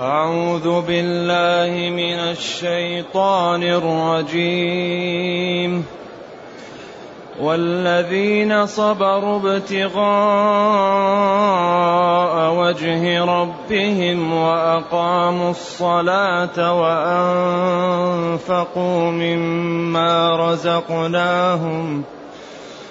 أعوذ بالله من الشيطان الرجيم. والذين صبروا ابتغاء وجه ربهم وأقاموا الصلاة وأنفقوا مما رزقناهم ۖ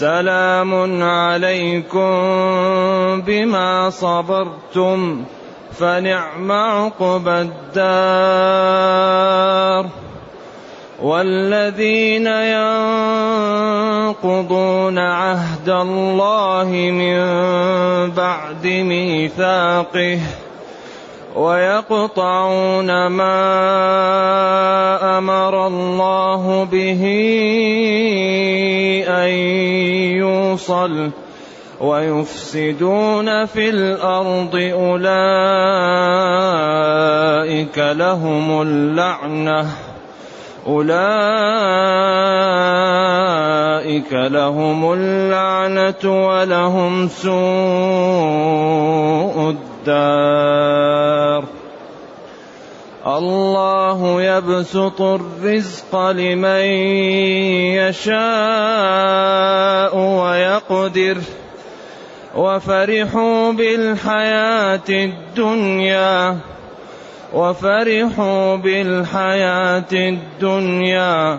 سلام عليكم بما صبرتم فنعم عقبى الدار. والذين ينقضون عهد الله من بعد ميثاقه ويقطعون ما أمر الله به أن يوصل ويفسدون في الأرض أولئك لهم اللعنة أولئك لهم اللعنة ولهم سوء الدار. الله يبسط الرزق لمن يشاء ويقدر. وفرحوا بالحياة الدنيا. وفرحوا بالحياة الدنيا.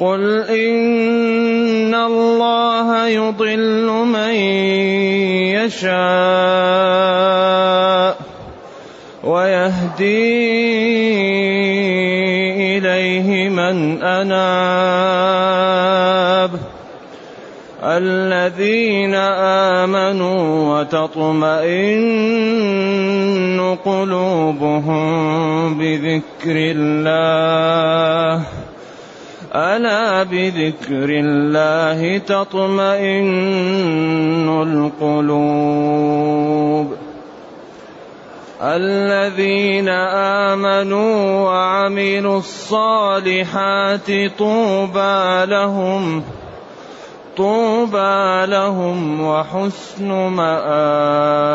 قل إن الله يضل من يشاء ويهدي إليه من أناب الذين آمنوا وتطمئن قلوبهم بذكر الله ألا بذكر الله تطمئن القلوب الذين آمنوا وعملوا الصالحات طوبى لهم طوبى لهم وحسن مآب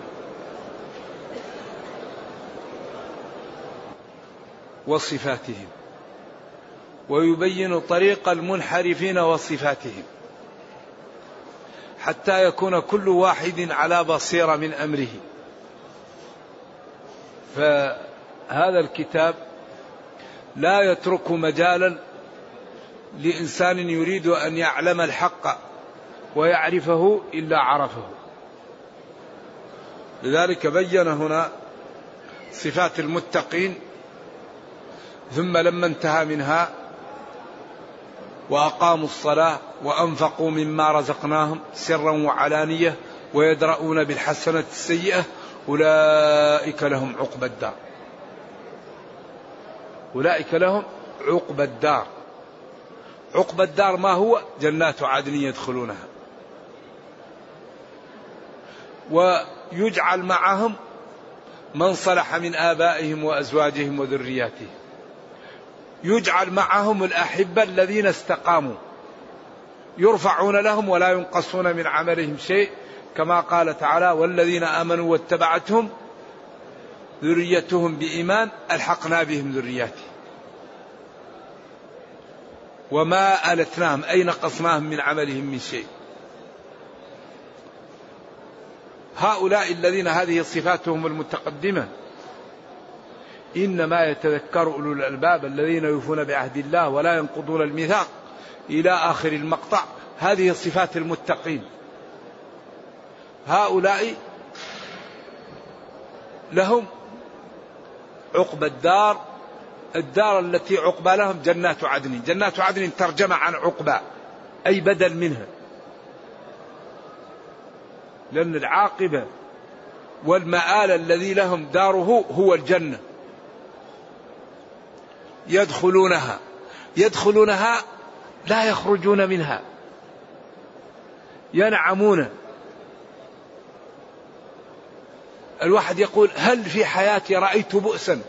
وصفاتهم. ويبين طريق المنحرفين وصفاتهم. حتى يكون كل واحد على بصيرة من أمره. فهذا الكتاب لا يترك مجالا لإنسان يريد أن يعلم الحق ويعرفه إلا عرفه. لذلك بين هنا صفات المتقين ثم لما انتهى منها وأقاموا الصلاة وأنفقوا مما رزقناهم سرا وعلانية ويدرؤون بالحسنة السيئة أولئك لهم عقبى الدار. أولئك لهم عقبى الدار. عقبى الدار ما هو؟ جنات عدن يدخلونها. ويجعل معهم من صلح من آبائهم وأزواجهم وذرياتهم. يجعل معهم الأحبة الذين استقاموا. يرفعون لهم ولا ينقصون من عملهم شيء. كما قال تعالى والذين آمنوا واتبعتهم ذريتهم بإيمان ألحقنا بهم ذرياتهم وما ألتناهم أي نقصناهم من عملهم من شيء. هؤلاء الذين هذه صفاتهم المتقدمة إنما يتذكر أولو الألباب الذين يوفون بعهد الله ولا ينقضون الميثاق إلى آخر المقطع. هذه صفات المتقين. هؤلاء لهم عقبى الدار الدار التي عقبى لهم جنات عدن. جنات عدن ترجمة عن عقبى أي بدل منها. لأن العاقبة والمآل الذي لهم داره هو الجنة. يدخلونها. يدخلونها لا يخرجون منها. ينعمون. الواحد يقول هل في حياتي رأيت بؤسا؟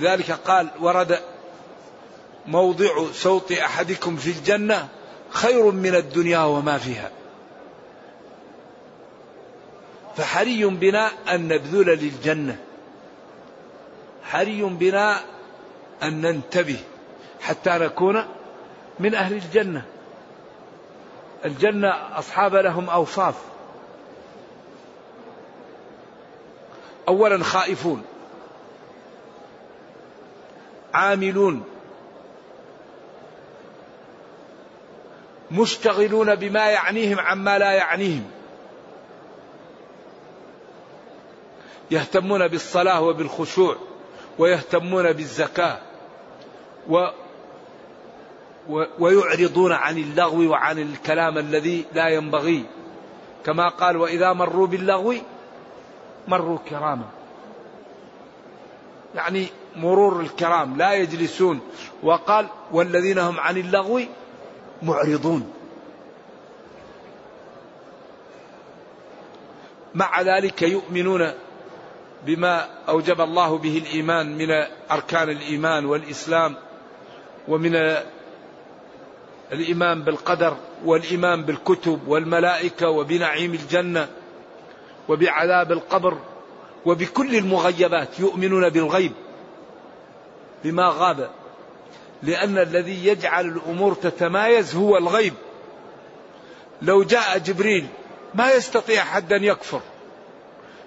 ذلك قال ورد موضع صوت أحدكم في الجنة خير من الدنيا وما فيها. فحري بنا أن نبذل للجنة. حري بنا أن ننتبه حتى نكون من أهل الجنة. الجنة أصحاب لهم أوصاف. أولا خائفون. عاملون. مشتغلون بما يعنيهم عما لا يعنيهم. يهتمون بالصلاة وبالخشوع ويهتمون بالزكاة و ويعرضون عن اللغو وعن الكلام الذي لا ينبغي. كما قال وإذا مروا باللغو مروا كراما. يعني مرور الكرام لا يجلسون. وقال والذين هم عن اللغو معرضون. مع ذلك يؤمنون بما أوجب الله به الإيمان من أركان الإيمان والإسلام ومن الإيمان بالقدر والإيمان بالكتب والملائكة وبنعيم الجنة وبعذاب القبر وبكل المغيبات يؤمنون بالغيب بما غاب. لأن الذي يجعل الأمور تتمايز هو الغيب. لو جاء جبريل ما يستطيع حد أن يكفر.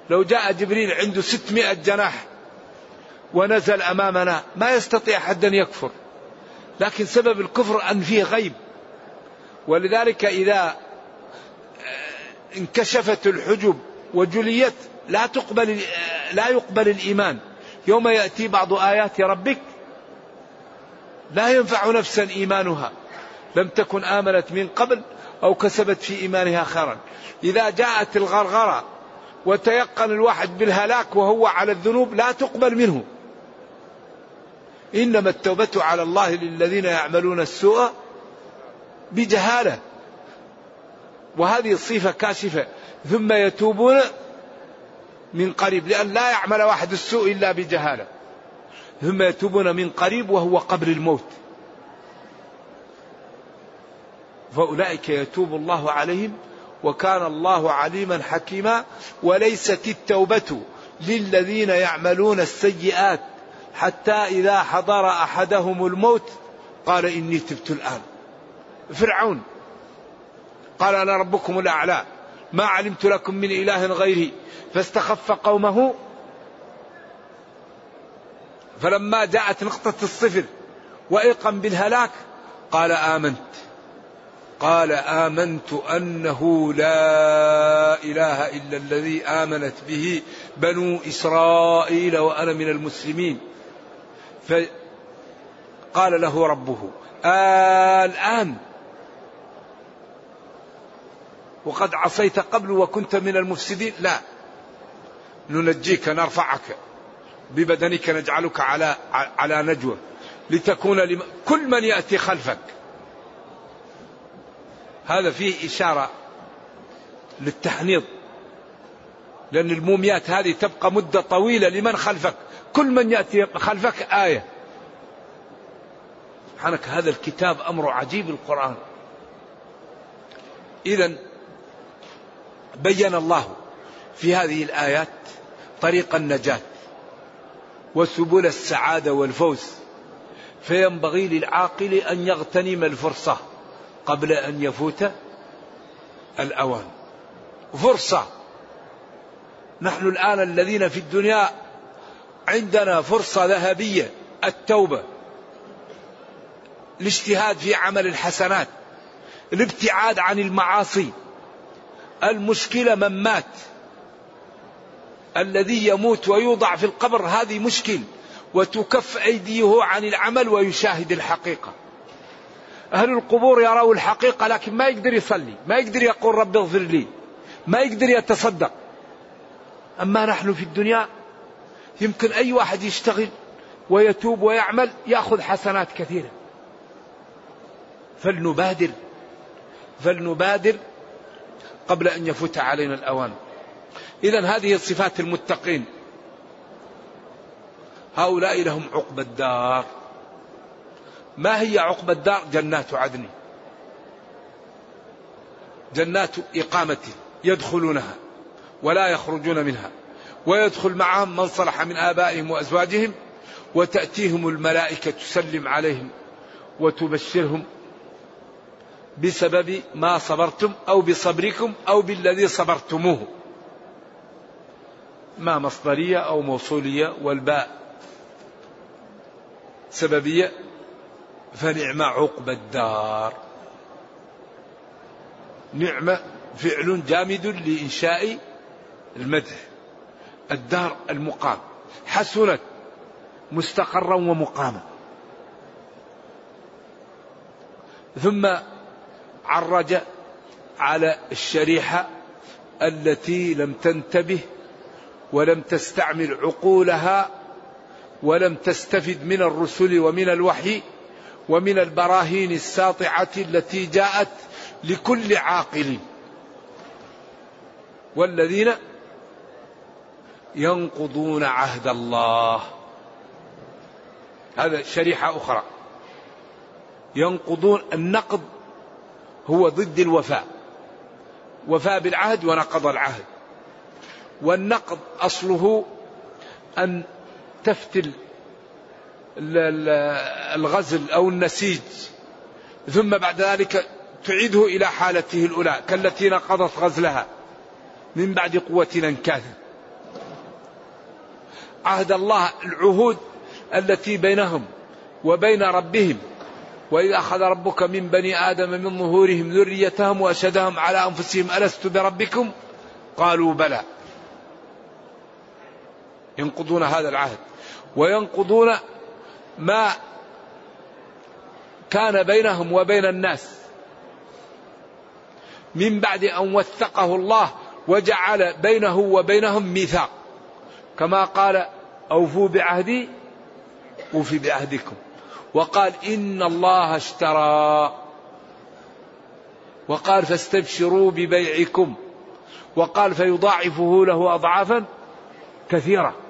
لو جاء جبريل عنده ستمائة جناح ونزل أمامنا ما يستطيع حد أن يكفر. لكن سبب الكفر أن فيه غيب. ولذلك إذا انكشفت الحجب وجليت لا تقبل لا يقبل الإيمان. يوم يأتي بعض آيات ربك لا ينفع نفسا إيمانها. لم تكن آمنت من قبل أو كسبت في إيمانها خيرا. إذا جاءت الغرغرة وتيقن الواحد بالهلاك وهو على الذنوب لا تقبل منه. إنما التوبة على الله للذين يعملون السوء بجهالة. وهذه الصفة كاشفة. ثم يتوبون من قريب لأن لا يعمل واحد السوء إلا بجهالة. ثم يتوبون من قريب وهو قبل الموت. فأولئك يتوب الله عليهم وكان الله عليما حكيما وليست التوبة للذين يعملون السيئات حتى إذا حضر أحدهم الموت قال إني تبت الآن. فرعون قال أنا ربكم الأعلى. ما علمت لكم من إله غيري. فاستخف قومه. فلما جاءت نقطة الصفر وأيقن بالهلاك قال آمنت. قال آمنت أنه لا إله إلا الذي آمنت به بنو إسرائيل وأنا من المسلمين. فقال له ربه الآن وقد عصيت قبل وكنت من المفسدين. لا ننجيك نرفعك ببدنك نجعلك على على نجوى لتكون لم... كل من يأتي خلفك. هذا فيه إشارة للتحنيط. لأن الموميات هذه تبقى مدة طويلة لمن خلفك. كل من يأتي خلفك آية. سبحانك هذا الكتاب أمر عجيب القرآن. اذا بين الله في هذه الآيات طريق النجاة وسبل السعادة والفوز. فينبغي للعاقل أن يغتنم الفرصة. قبل أن يفوت الأوان. فرصة. نحن الآن الذين في الدنيا عندنا فرصة ذهبية التوبة. الاجتهاد في عمل الحسنات. الابتعاد عن المعاصي. المشكلة من مات. الذي يموت ويوضع في القبر هذه مشكل. وتكف أيديه عن العمل ويشاهد الحقيقة. أهل القبور يروا الحقيقة لكن ما يقدر يصلي ما يقدر يقول رب اغفر لي ما يقدر يتصدق. أما نحن في الدنيا يمكن أي واحد يشتغل ويتوب ويعمل يأخذ حسنات كثيرة. فلنبادر فلنبادر قبل أن يفوت علينا الأوان. إذا هذه صفات المتقين. هؤلاء لهم عقبى الدار. ما هي عقبى الدار جنات عدن؟ جنات إقامة يدخلونها ولا يخرجون منها ويدخل معهم من صلح من آبائهم وأزواجهم وتأتيهم الملائكة تسلم عليهم وتبشرهم بسبب ما صبرتم أو بصبركم أو بالذي صبرتموه. ما مصدرية أو موصولية والباء سببية فنعم عقب الدار. نعمة فعل جامد لإنشاء المدح. الدار المقام. حسنت مستقرا ومقاما. ثم عرج على الشريحة التي لم تنتبه ولم تستعمل عقولها ولم تستفد من الرسل ومن الوحي ومن البراهين الساطعة التي جاءت لكل عاقل. والذين ينقضون عهد الله. هذا شريحة أخرى. ينقضون النقض هو ضد الوفاء. وفاء بالعهد ونقض العهد. والنقض أصله أن تفتل الغزل أو النسيج. ثم بعد ذلك تعيده إلى حالته الأولى كالتي نقضت غزلها من بعد قوة أنكاثا عهد الله العهود التي بينهم وبين ربهم وإذ أخذ ربك من بني آدم من ظهورهم ذريتهم وأشهدهم على أنفسهم ألست بربكم؟ قالوا بلى. ينقضون هذا العهد. وينقضون ما كان بينهم وبين الناس. من بعد أن وثقه الله وجعل بينه وبينهم ميثاق. كما قال أوفوا بعهدي أوفي بعهدكم. وقال إن الله اشترى. وقال فاستبشروا ببيعكم. وقال فيضاعفه له أضعافا كثيرة.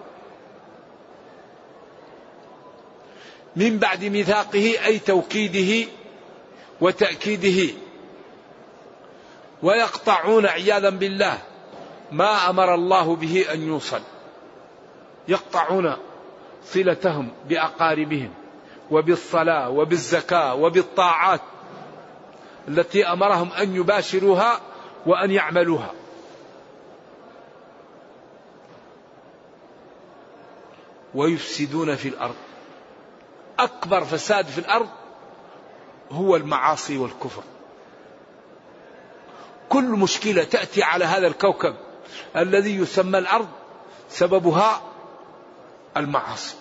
من بعد ميثاقه أي توكيده وتأكيده. ويقطعون عياذا بالله ما أمر الله به أن يوصل. يقطعون صلتهم بأقاربهم وبالصلاة وبالزكاة وبالطاعات التي أمرهم أن يباشروها وأن يعملوها. ويفسدون في الأرض. أكبر فساد في الأرض هو المعاصي والكفر. كل مشكلة تأتي على هذا الكوكب الذي يسمى الأرض سببها المعاصي.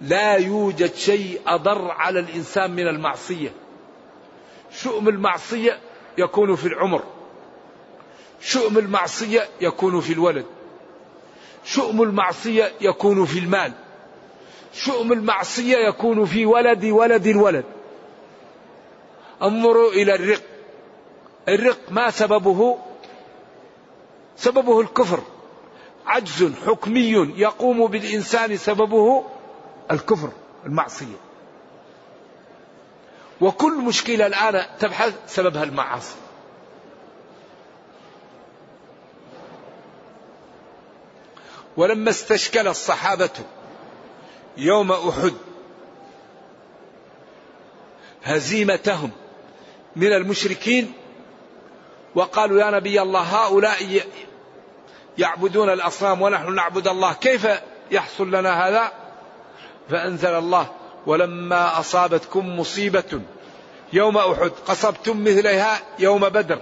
لا يوجد شيء أضر على الإنسان من المعصية. شؤم المعصية يكون في العمر. شؤم المعصية يكون في الولد. شؤم المعصية يكون في المال. شؤم المعصية يكون في ولد ولد الولد. انظروا إلى الرق. الرق ما سببه؟ سببه الكفر. عجز حكمي يقوم بالإنسان سببه الكفر المعصية. وكل مشكلة الآن تبحث سببها المعاصي. ولما استشكل الصحابة يوم أحد. هزيمتهم من المشركين وقالوا يا نبي الله هؤلاء يعبدون الأصنام ونحن نعبد الله. كيف يحصل لنا هذا؟ فأنزل الله ولما أصابتكم مصيبة يوم أحد قصبتم مثلها يوم بدر.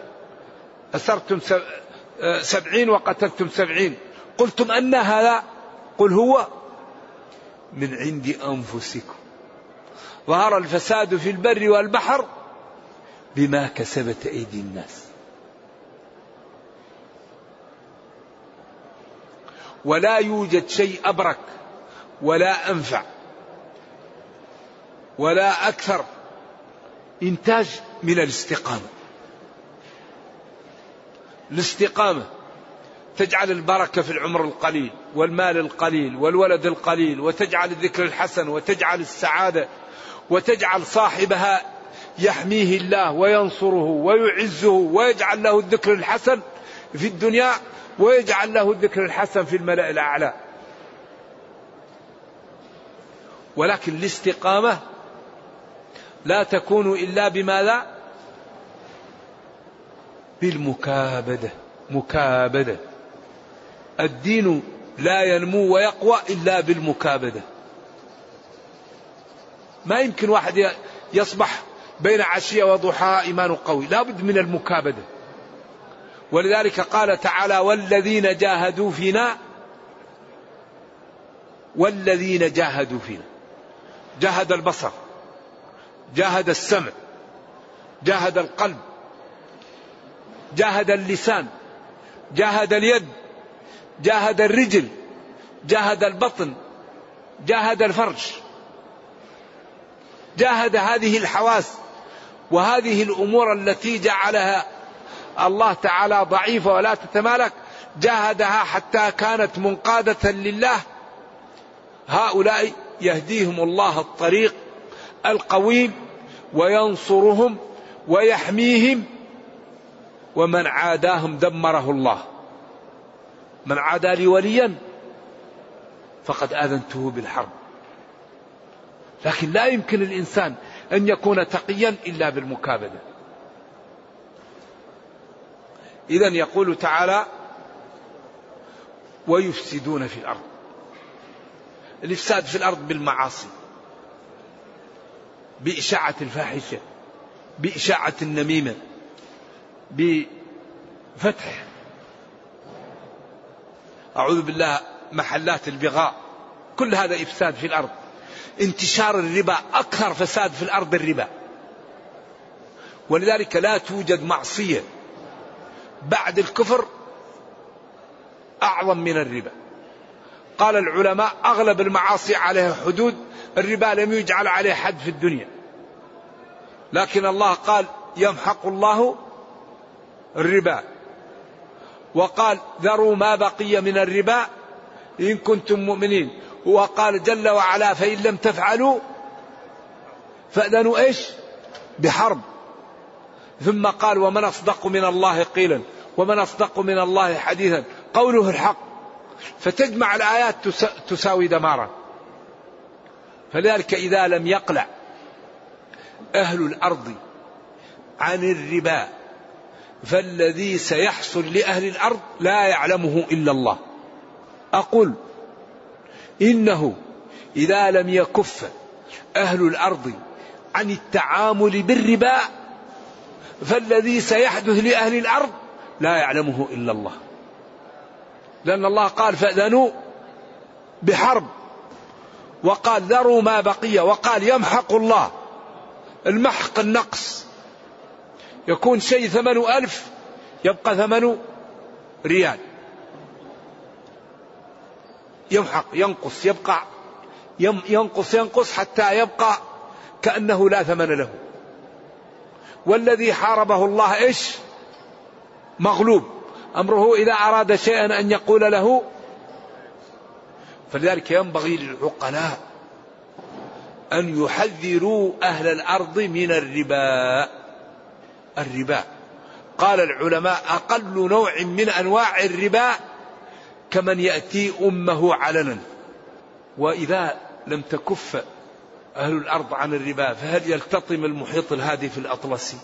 أسرتم سبعين وقتلتم سبعين. قلتم أن هذا قل هو من عند أنفسكم. ظهر الفساد في البر والبحر بما كسبت أيدي الناس. ولا يوجد شيء أبرك ولا أنفع ولا أكثر إنتاج من الاستقامة. الاستقامة تجعل البركة في العمر القليل والمال القليل والولد القليل وتجعل الذكر الحسن وتجعل السعادة وتجعل صاحبها يحميه الله وينصره ويعزه ويجعل له الذكر الحسن في الدنيا ويجعل له الذكر الحسن في الملأ الأعلى. ولكن الاستقامة لا تكون إلا بماذا؟ بالمكابدة مكابدة. الدين لا ينمو ويقوى إلا بالمكابدة. ما يمكن واحد يصبح بين عشية وضحاها إيمان قوي. لا بد من المكابدة. ولذلك قال تعالى والذين جاهدوا فينا والذين جاهدوا فينا. جاهد البصر جاهد السمع جاهد القلب جاهد اللسان جاهد اليد. جاهد الرجل جاهد البطن جاهد الفرج جاهد هذه الحواس وهذه الأمور التي جعلها الله تعالى ضعيفه ولا تتمالك جاهدها حتى كانت منقادة لله. هؤلاء يهديهم الله الطريق القويم وينصرهم ويحميهم ومن عاداهم دمره الله. من عادى لي وليا فقد آذنته بالحرب. لكن لا يمكن الإنسان أن يكون تقيا إلا بالمكابدة. إذا يقول تعالى ويفسدون في الأرض. الإفساد في الأرض بالمعاصي بإشاعة الفاحشة بإشاعة النميمة بفتح أعوذ بالله محلات البغاء. كل هذا إفساد في الأرض. انتشار الربا أكثر فساد في الأرض الربا. ولذلك لا توجد معصية. بعد الكفر أعظم من الربا. قال العلماء أغلب المعاصي عليها حدود الربا لم يجعل عليه حد في الدنيا. لكن الله قال يمحق الله الربا. وقال ذروا ما بقي من الربا إن كنتم مؤمنين. وقال جل وعلا فإن لم تفعلوا فأذنوا إيش؟ بحرب. ثم قال ومن أصدق من الله قيلا ومن أصدق من الله حديثا. قوله الحق. فتجمع الآيات تساوي دمارا. فلذلك إذا لم يقلع أهل الأرض عن الربا فالذي سيحصل لأهل الأرض لا يعلمه إلا الله. أقول إنه إذا لم يكف أهل الأرض عن التعامل بالربا فالذي سيحدث لأهل الأرض لا يعلمه إلا الله. لأن الله قال فأذنوا بحرب وقال ذروا ما بقي وقال يمحق الله المحق النقص يكون شيء ثمنه ألف يبقى ثمنه ريال. يمحق ينقص يبقى ينقص ينقص حتى يبقى كأنه لا ثمن له. والذي حاربه الله إيش؟ مغلوب. أمره إذا أراد شيئا أن يقول له فلذلك ينبغي للعقلاء أن يحذروا أهل الأرض من الربا. الربا. قال العلماء أقل نوع من أنواع الربا كمن يأتي أمه علنا. وإذا لم تكف أهل الأرض عن الربا فهل يلتطم المحيط الهادي الأطلسي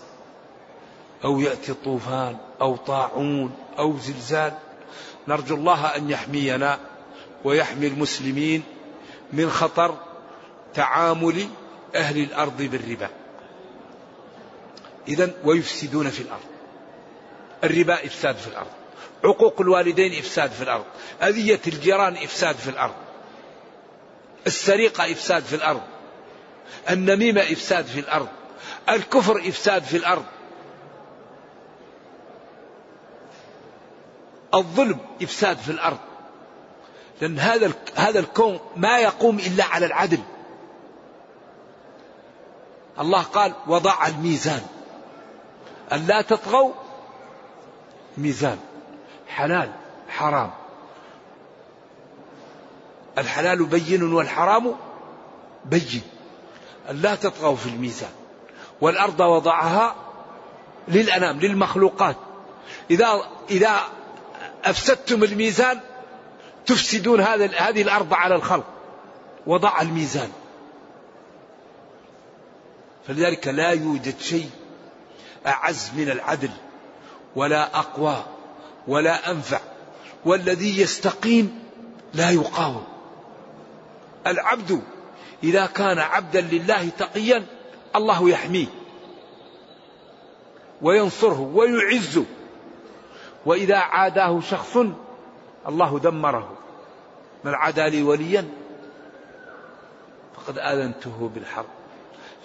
أو يأتي طوفان أو طاعون أو زلزال. نرجو الله أن يحمينا ويحمي المسلمين من خطر تعامل أهل الأرض بالربا. إذا ويفسدون في الأرض. الربا إفساد في الأرض. عقوق الوالدين إفساد في الأرض. أذية الجيران إفساد في الأرض. السرقة إفساد في الأرض. النميمة إفساد في الأرض. الكفر إفساد في الأرض. الظلم إفساد في الأرض. لأن هذا هذا الكون ما يقوم إلا على العدل. الله قال وضع الميزان. ألا تطغوا ميزان. حلال حرام. الحلال بين والحرام بين. لا تطغوا في الميزان. والأرض وضعها للأنام للمخلوقات. إذا إذا أفسدتم الميزان تفسدون هذا هذه الأرض على الخلق. وضع الميزان. فلذلك لا يوجد شيء أعز من العدل ولا أقوى ولا أنفع والذي يستقيم لا يقاوم. العبد إذا كان عبدا لله تقيا الله يحميه وينصره ويعزه وإذا عاداه شخص الله دمره. من عادى لي وليا فقد آذنته بالحرب.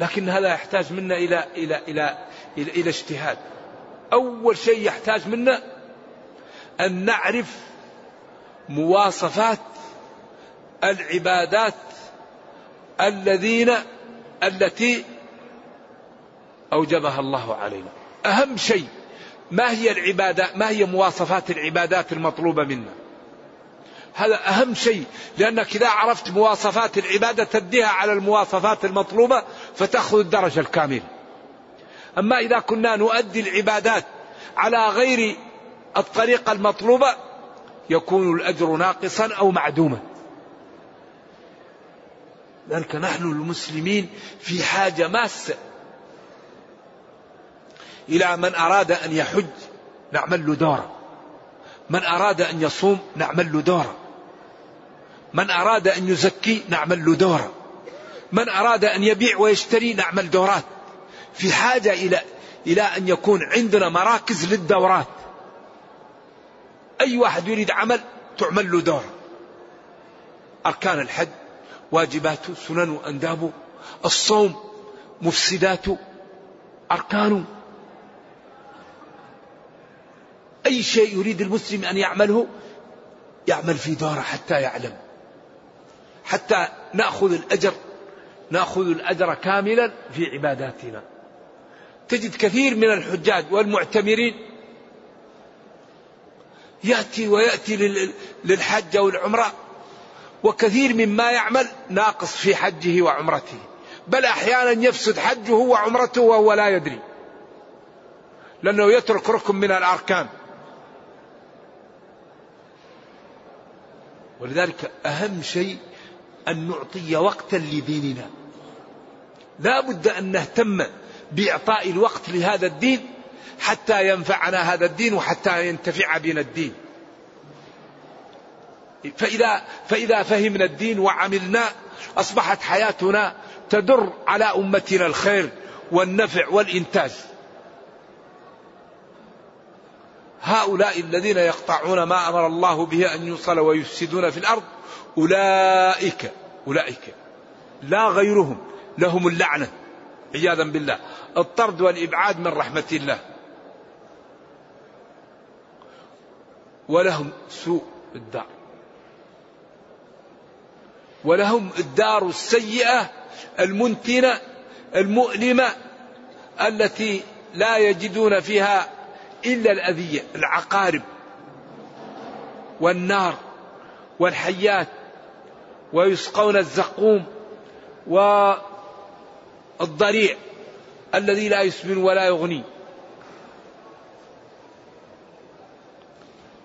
لكن هذا يحتاج منا إلى إلى إلى إلى, إلى اجتهاد. أول شيء يحتاج منا أن نعرف مواصفات العبادات الذين التي أوجبها الله علينا. أهم شيء ما هي العبادة ما هي مواصفات العبادات المطلوبة منا؟ هذا أهم شيء لأنك إذا عرفت مواصفات العبادة تديها على المواصفات المطلوبة فتأخذ الدرجة الكاملة. أما إذا كنا نؤدي العبادات على غير الطريقة المطلوبة يكون الأجر ناقصا أو معدوما. ذلك نحن المسلمين في حاجة ماسة إلى من أراد أن يحج نعمل له دورة. من أراد أن يصوم نعمل له دورة. من أراد أن يزكي نعمل له دورة. من أراد أن يبيع ويشتري نعمل دورات. في حاجة إلى إلى أن يكون عندنا مراكز للدورات. أي واحد يريد عمل تعمل له دورة. أركان الحج واجباته سنن أندابه الصوم مفسداته أركانه أي شيء يريد المسلم أن يعمله يعمل في داره حتى يعلم. حتى نأخذ الأجر نأخذ الأجر كاملا في عباداتنا. تجد كثير من الحجاج والمعتمرين يأتي ويأتي للحج أو العمرة وكثير مما يعمل ناقص في حجه وعمرته. بل أحيانا يفسد حجه وعمرته وهو لا يدري لأنه يترك ركن من الأركان. ولذلك أهم شيء أن نعطي وقتا لديننا. لا بد أن نهتم بإعطاء الوقت لهذا الدين حتى ينفعنا هذا الدين وحتى ينتفع بنا الدين. فإذا فإذا فهمنا الدين وعملنا أصبحت حياتنا تدر على أمتنا الخير والنفع والإنتاج. هؤلاء الذين يقطعون ما أمر الله به أن يوصل ويفسدون في الأرض أولئك أولئك. لا غيرهم لهم اللعنة. عياذا بالله. الطرد والإبعاد من رحمة الله. ولهم سوء الدار. ولهم الدار السيئة المنتنة المؤلمة التي لا يجدون فيها إلا الأذية العقارب والنار والحيات. ويسقون الزقوم والضريع الذي لا يسمن ولا يغني.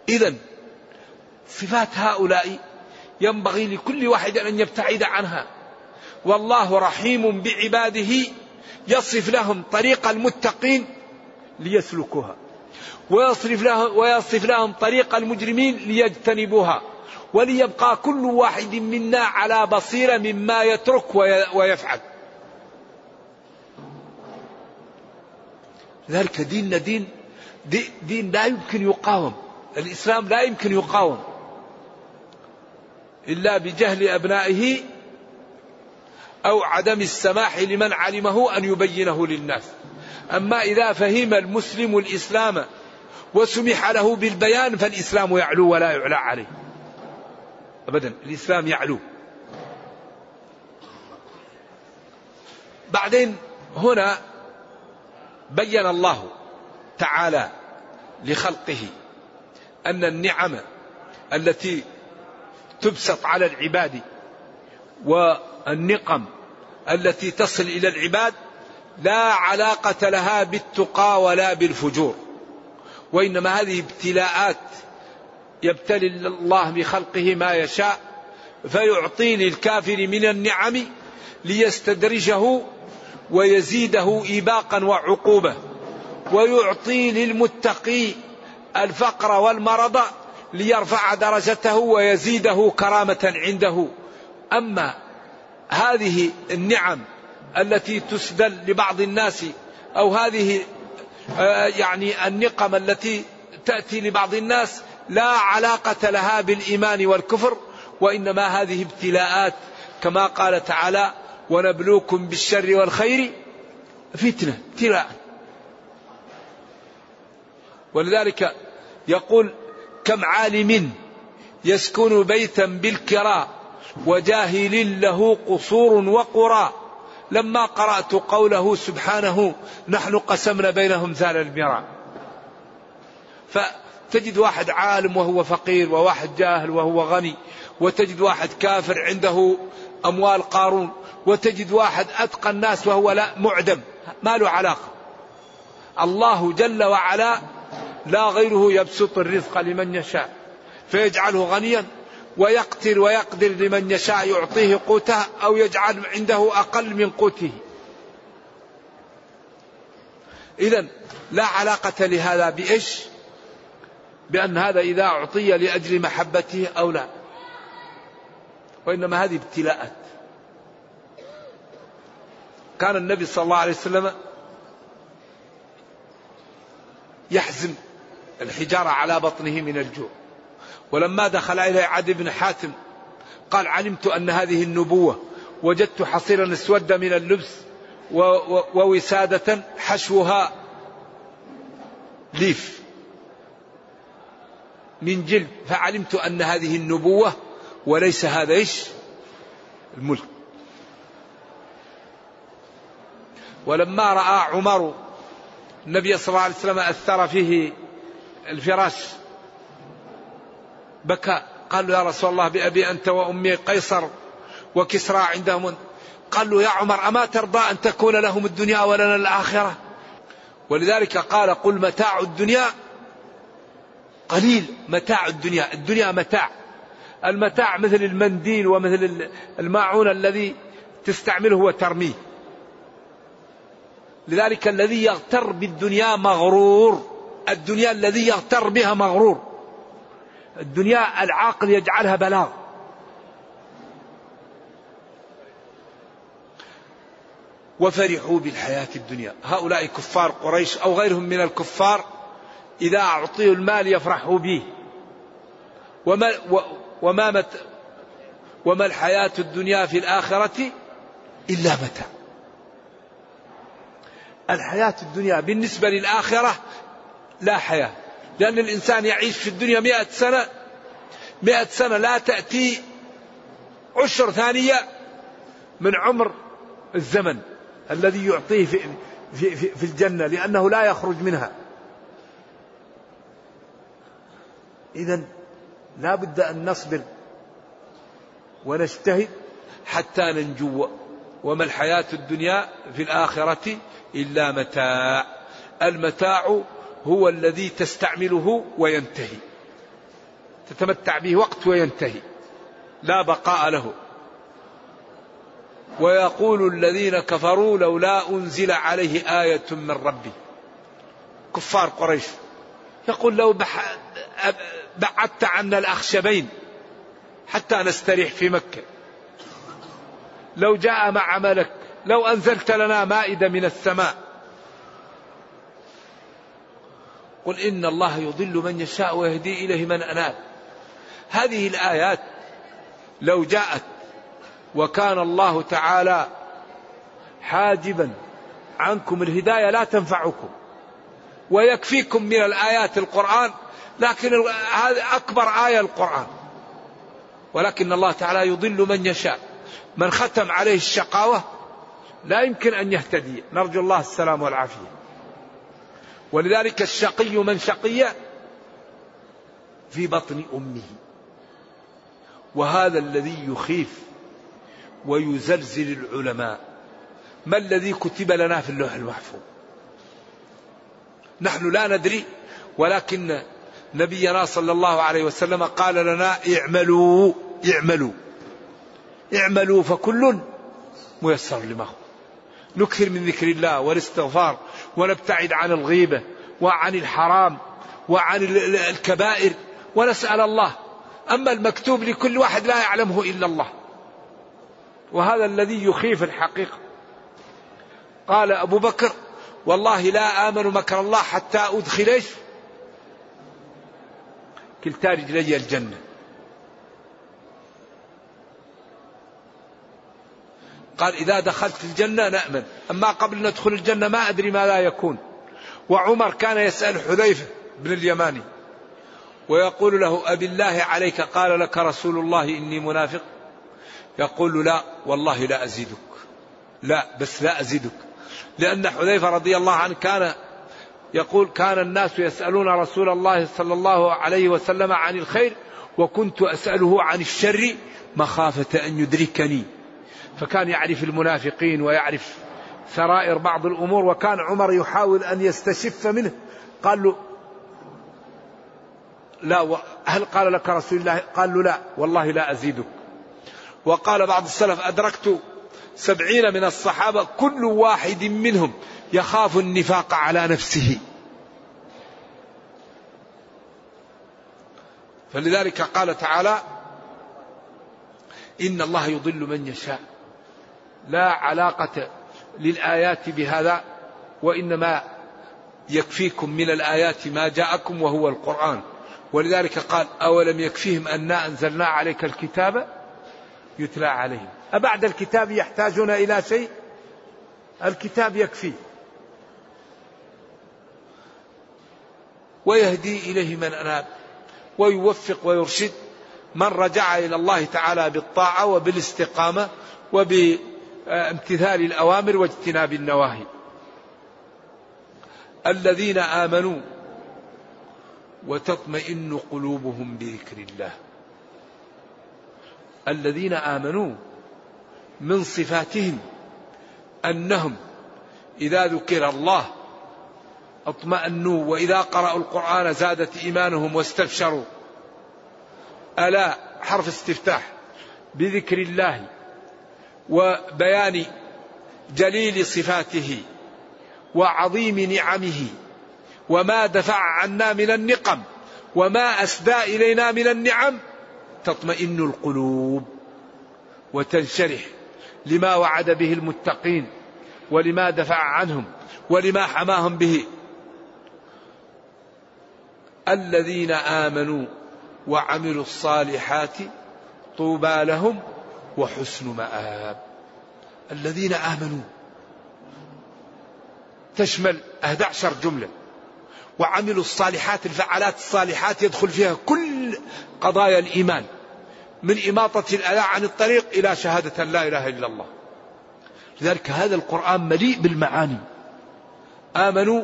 إذا صفات هؤلاء ينبغي لكل واحد أن يبتعد عنها. والله رحيم بعباده يصف لهم طريق المتقين ليسلكوها ويصرف لهم ويصف لهم طريق المجرمين ليجتنبوها. وليبقى كل واحد منا على بصيرة مما يترك ويفعل. ذلك ديننا دين دين لا يمكن يقاوم. الإسلام لا يمكن يقاوم. إلا بجهل أبنائه أو عدم السماح لمن علمه أن يبينه للناس. أما إذا فهم المسلم الإسلام وسمح له بالبيان فالإسلام يعلو ولا يعلى عليه. أبدا. الإسلام يعلو. بعدين هنا بين الله تعالى لخلقه أن النعم التي تبسط على العباد والنقم التي تصل إلى العباد لا علاقة لها بالتقى ولا بالفجور وإنما هذه ابتلاءات يبتلي الله بخلقه ما يشاء فيعطي للكافر من النعم ليستدرجه ويزيده إيباقا وعقوبة ويعطي للمتقي الفقر والمرض ليرفع درجته ويزيده كرامة عنده. أما هذه النعم التي تسدل لبعض الناس أو هذه آه، يعني النقم التي تأتي لبعض الناس لا علاقة لها بالإيمان والكفر وإنما هذه ابتلاءات. كما قال تعالى ونبلوكم بالشر والخير فتنة. ابتلاء. ولذلك يقول كم عالم يسكن بيتا بالكراء وجاهل له قصور وقرى لما قرأت قوله سبحانه نحن قسمنا بينهم زال المراء. فتجد واحد عالم وهو فقير وواحد جاهل وهو غني وتجد واحد كافر عنده أموال قارون وتجد واحد أتقى الناس وهو لا معدم ما له علاقة. الله جل وعلا لا غيره يبسط الرزق لمن يشاء فيجعله غنيا ويقتر ويقدر لمن يشاء يعطيه قوته أو يجعل عنده أقل من قوته. إذا لا علاقة لهذا بإيش؟ بأن هذا إذا أعطي لأجل محبته أو لا. وإنما هذه ابتلاءات. كان النبي صلى الله عليه وسلم يحزم الحجارة على بطنه من الجوع. ولما دخل إليه عدي بن حاتم قال علمت أن هذه النبوة وجدت حصيرا أسود من اللبس ووسادة حشوها ليف. من جلد فعلمت أن هذه النبوة وليس هذا إيش؟ الملك. ولما رأى عمر النبي صلى الله عليه وسلم أثر فيه الفراش بكى. قال له يا رسول الله بأبي أنت وأمي قيصر وكسرى عندهم. قال له يا عمر أما ترضى أن تكون لهم الدنيا ولنا الآخرة؟ ولذلك قال قل متاع الدنيا قليل متاع الدنيا الدنيا متاع. المتاع مثل المنديل ومثل الماعون الذي تستعمله وترميه. لذلك الذي يغتر بالدنيا مغرور. الدنيا الذي يغتر بها مغرور. الدنيا العاقل يجعلها بلاغ. وفرحوا بالحياة الدنيا. هؤلاء كفار قريش أو غيرهم من الكفار إذا أعطيه المال يفرح به. وما, وما, مت وما الحياة الدنيا في الآخرة إلا متاع. الحياة الدنيا بالنسبة للآخرة لا حياة. لأن الإنسان يعيش في الدنيا مئة سنة مئة سنة لا تأتي عشر ثانية من عمر الزمن الذي يعطيه في, في, في, في الجنة لأنه لا يخرج منها. إذا لا بد أن نصبر ونجتهد حتى ننجو. وما الحياة الدنيا في الآخرة إلا متاع. المتاع هو الذي تستعمله وينتهي. تتمتع به وقت وينتهي. لا بقاء له. ويقول الذين كفروا لولا أنزل عليه آية من ربه. كفار قريش. يقول لو بعدت عنا الأخشبين حتى نستريح في مكة. لو جاء مع ملك لو أنزلت لنا مائدة من السماء. قل إن الله يضل من يشاء ويهدي إليه من أناب. هذه الآيات لو جاءت وكان الله تعالى حاجبا عنكم الهداية لا تنفعكم. ويكفيكم من الآيات القرآن لكن هذا أكبر آية القرآن. ولكن الله تعالى يضل من يشاء. من ختم عليه الشقاوة لا يمكن أن يهتدي. نرجو الله السلام والعافية. ولذلك الشقي من شقي في بطن أمه. وهذا الذي يخيف ويزلزل العلماء. ما الذي كتب لنا في اللوح المحفوظ؟ نحن لا ندري ولكن نبينا صلى الله عليه وسلم قال لنا اعملوا اعملوا. اعملوا فكل ميسر لما هو. نكثر من ذكر الله والاستغفار ونبتعد عن الغيبة وعن الحرام وعن الكبائر ونسأل الله. أما المكتوب لكل واحد لا يعلمه إلا الله. وهذا الذي يخيف الحقيقة. قال أبو بكر والله لا آمن مكر الله حتى أدخل كلتا رجلي الجنة. قال إذا دخلت الجنة نأمن أما قبل ندخل الجنة ما أدري ما لا يكون. وعمر كان يسأل حذيفة بن اليماني ويقول له أبي الله عليك قال لك رسول الله إني منافق؟ يقول لا والله لا أزيدك. لا بس لا أزيدك. لأن حذيفة رضي الله عنه كان يقول كان الناس يسألون رسول الله صلى الله عليه وسلم عن الخير وكنت أسأله عن الشر مخافة أن يدركني. فكان يعرف المنافقين ويعرف سرائر بعض الأمور وكان عمر يحاول أن يستشف منه. قال له لا هل قال لك رسول الله؟ قال له لا والله لا أزيدك. وقال بعض السلف أدركت سبعين من الصحابة كل واحد منهم يخاف النفاق على نفسه. فلذلك قال تعالى إن الله يضل من يشاء. لا علاقة للآيات بهذا وإنما يكفيكم من الآيات ما جاءكم وهو القرآن. ولذلك قال أولم يكفيهم أنا أنزلنا عليك الكتاب يتلى عليهم. أبعد الكتاب يحتاجون إلى شيء؟ الكتاب يكفي. ويهدي إليه من أناب ويوفق ويرشد من رجع إلى الله تعالى بالطاعة وبالاستقامة وبامتثال الأوامر واجتناب النواهي. الذين آمنوا وتطمئن قلوبهم بذكر الله. الذين آمنوا من صفاتهم أنهم إذا ذكر الله أطمأنوا وإذا قرأوا القرآن زادت إيمانهم واستبشروا. ألا حرف استفتاح. بذكر الله وبيان جليل صفاته وعظيم نعمه وما دفع عنا من النقم وما أسدى إلينا من النعم. تطمئن القلوب وتنشرح لما وعد به المتقين ولما دفع عنهم ولما حماهم به. الذين آمنوا وعملوا الصالحات طوبى لهم وحسن مآب. الذين آمنوا. تشمل 11 جملة. وعملوا الصالحات الفعالات الصالحات يدخل فيها كل قضايا الإيمان. من إماطة الأذى عن الطريق إلى شهادة لا إله إلا الله. لذلك هذا القرآن مليء بالمعاني. آمنوا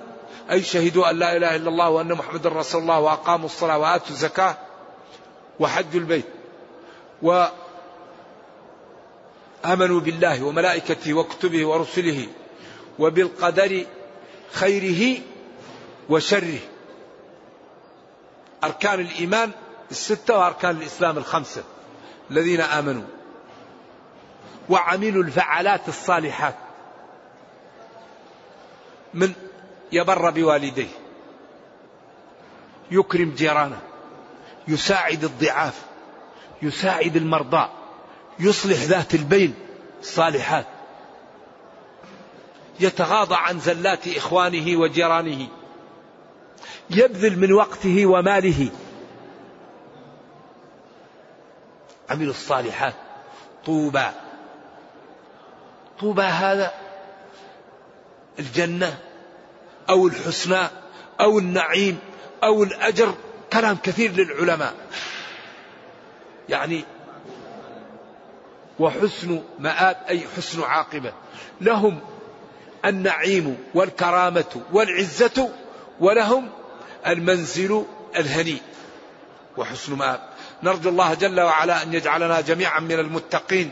أي شهدوا أن لا إله إلا الله وأن محمد رسول الله وأقاموا الصلاة وآتوا الزكاة وحجوا البيت وآمنوا بالله وملائكته وكتبه ورسله وبالقدر خيره وشره. أركان الإيمان الستة وأركان الإسلام الخمسة. الذين آمنوا وعملوا الفعالات الصالحات. من يبر بوالديه. يكرم جيرانه. يساعد الضعاف. يساعد المرضى. يصلح ذات البين. الصالحات يتغاضى عن زلات إخوانه وجيرانه. يبذل من وقته وماله. عملوا الصالحات. طوبى. طوبى هذا الجنة أو الحسنى أو النعيم أو الأجر كلام كثير للعلماء. يعني وحسن مآب أي حسن عاقبة. لهم النعيم والكرامة والعزة ولهم المنزل الهنيء. وحسن مآب. نرجو الله جل وعلا أن يجعلنا جميعا من المتقين.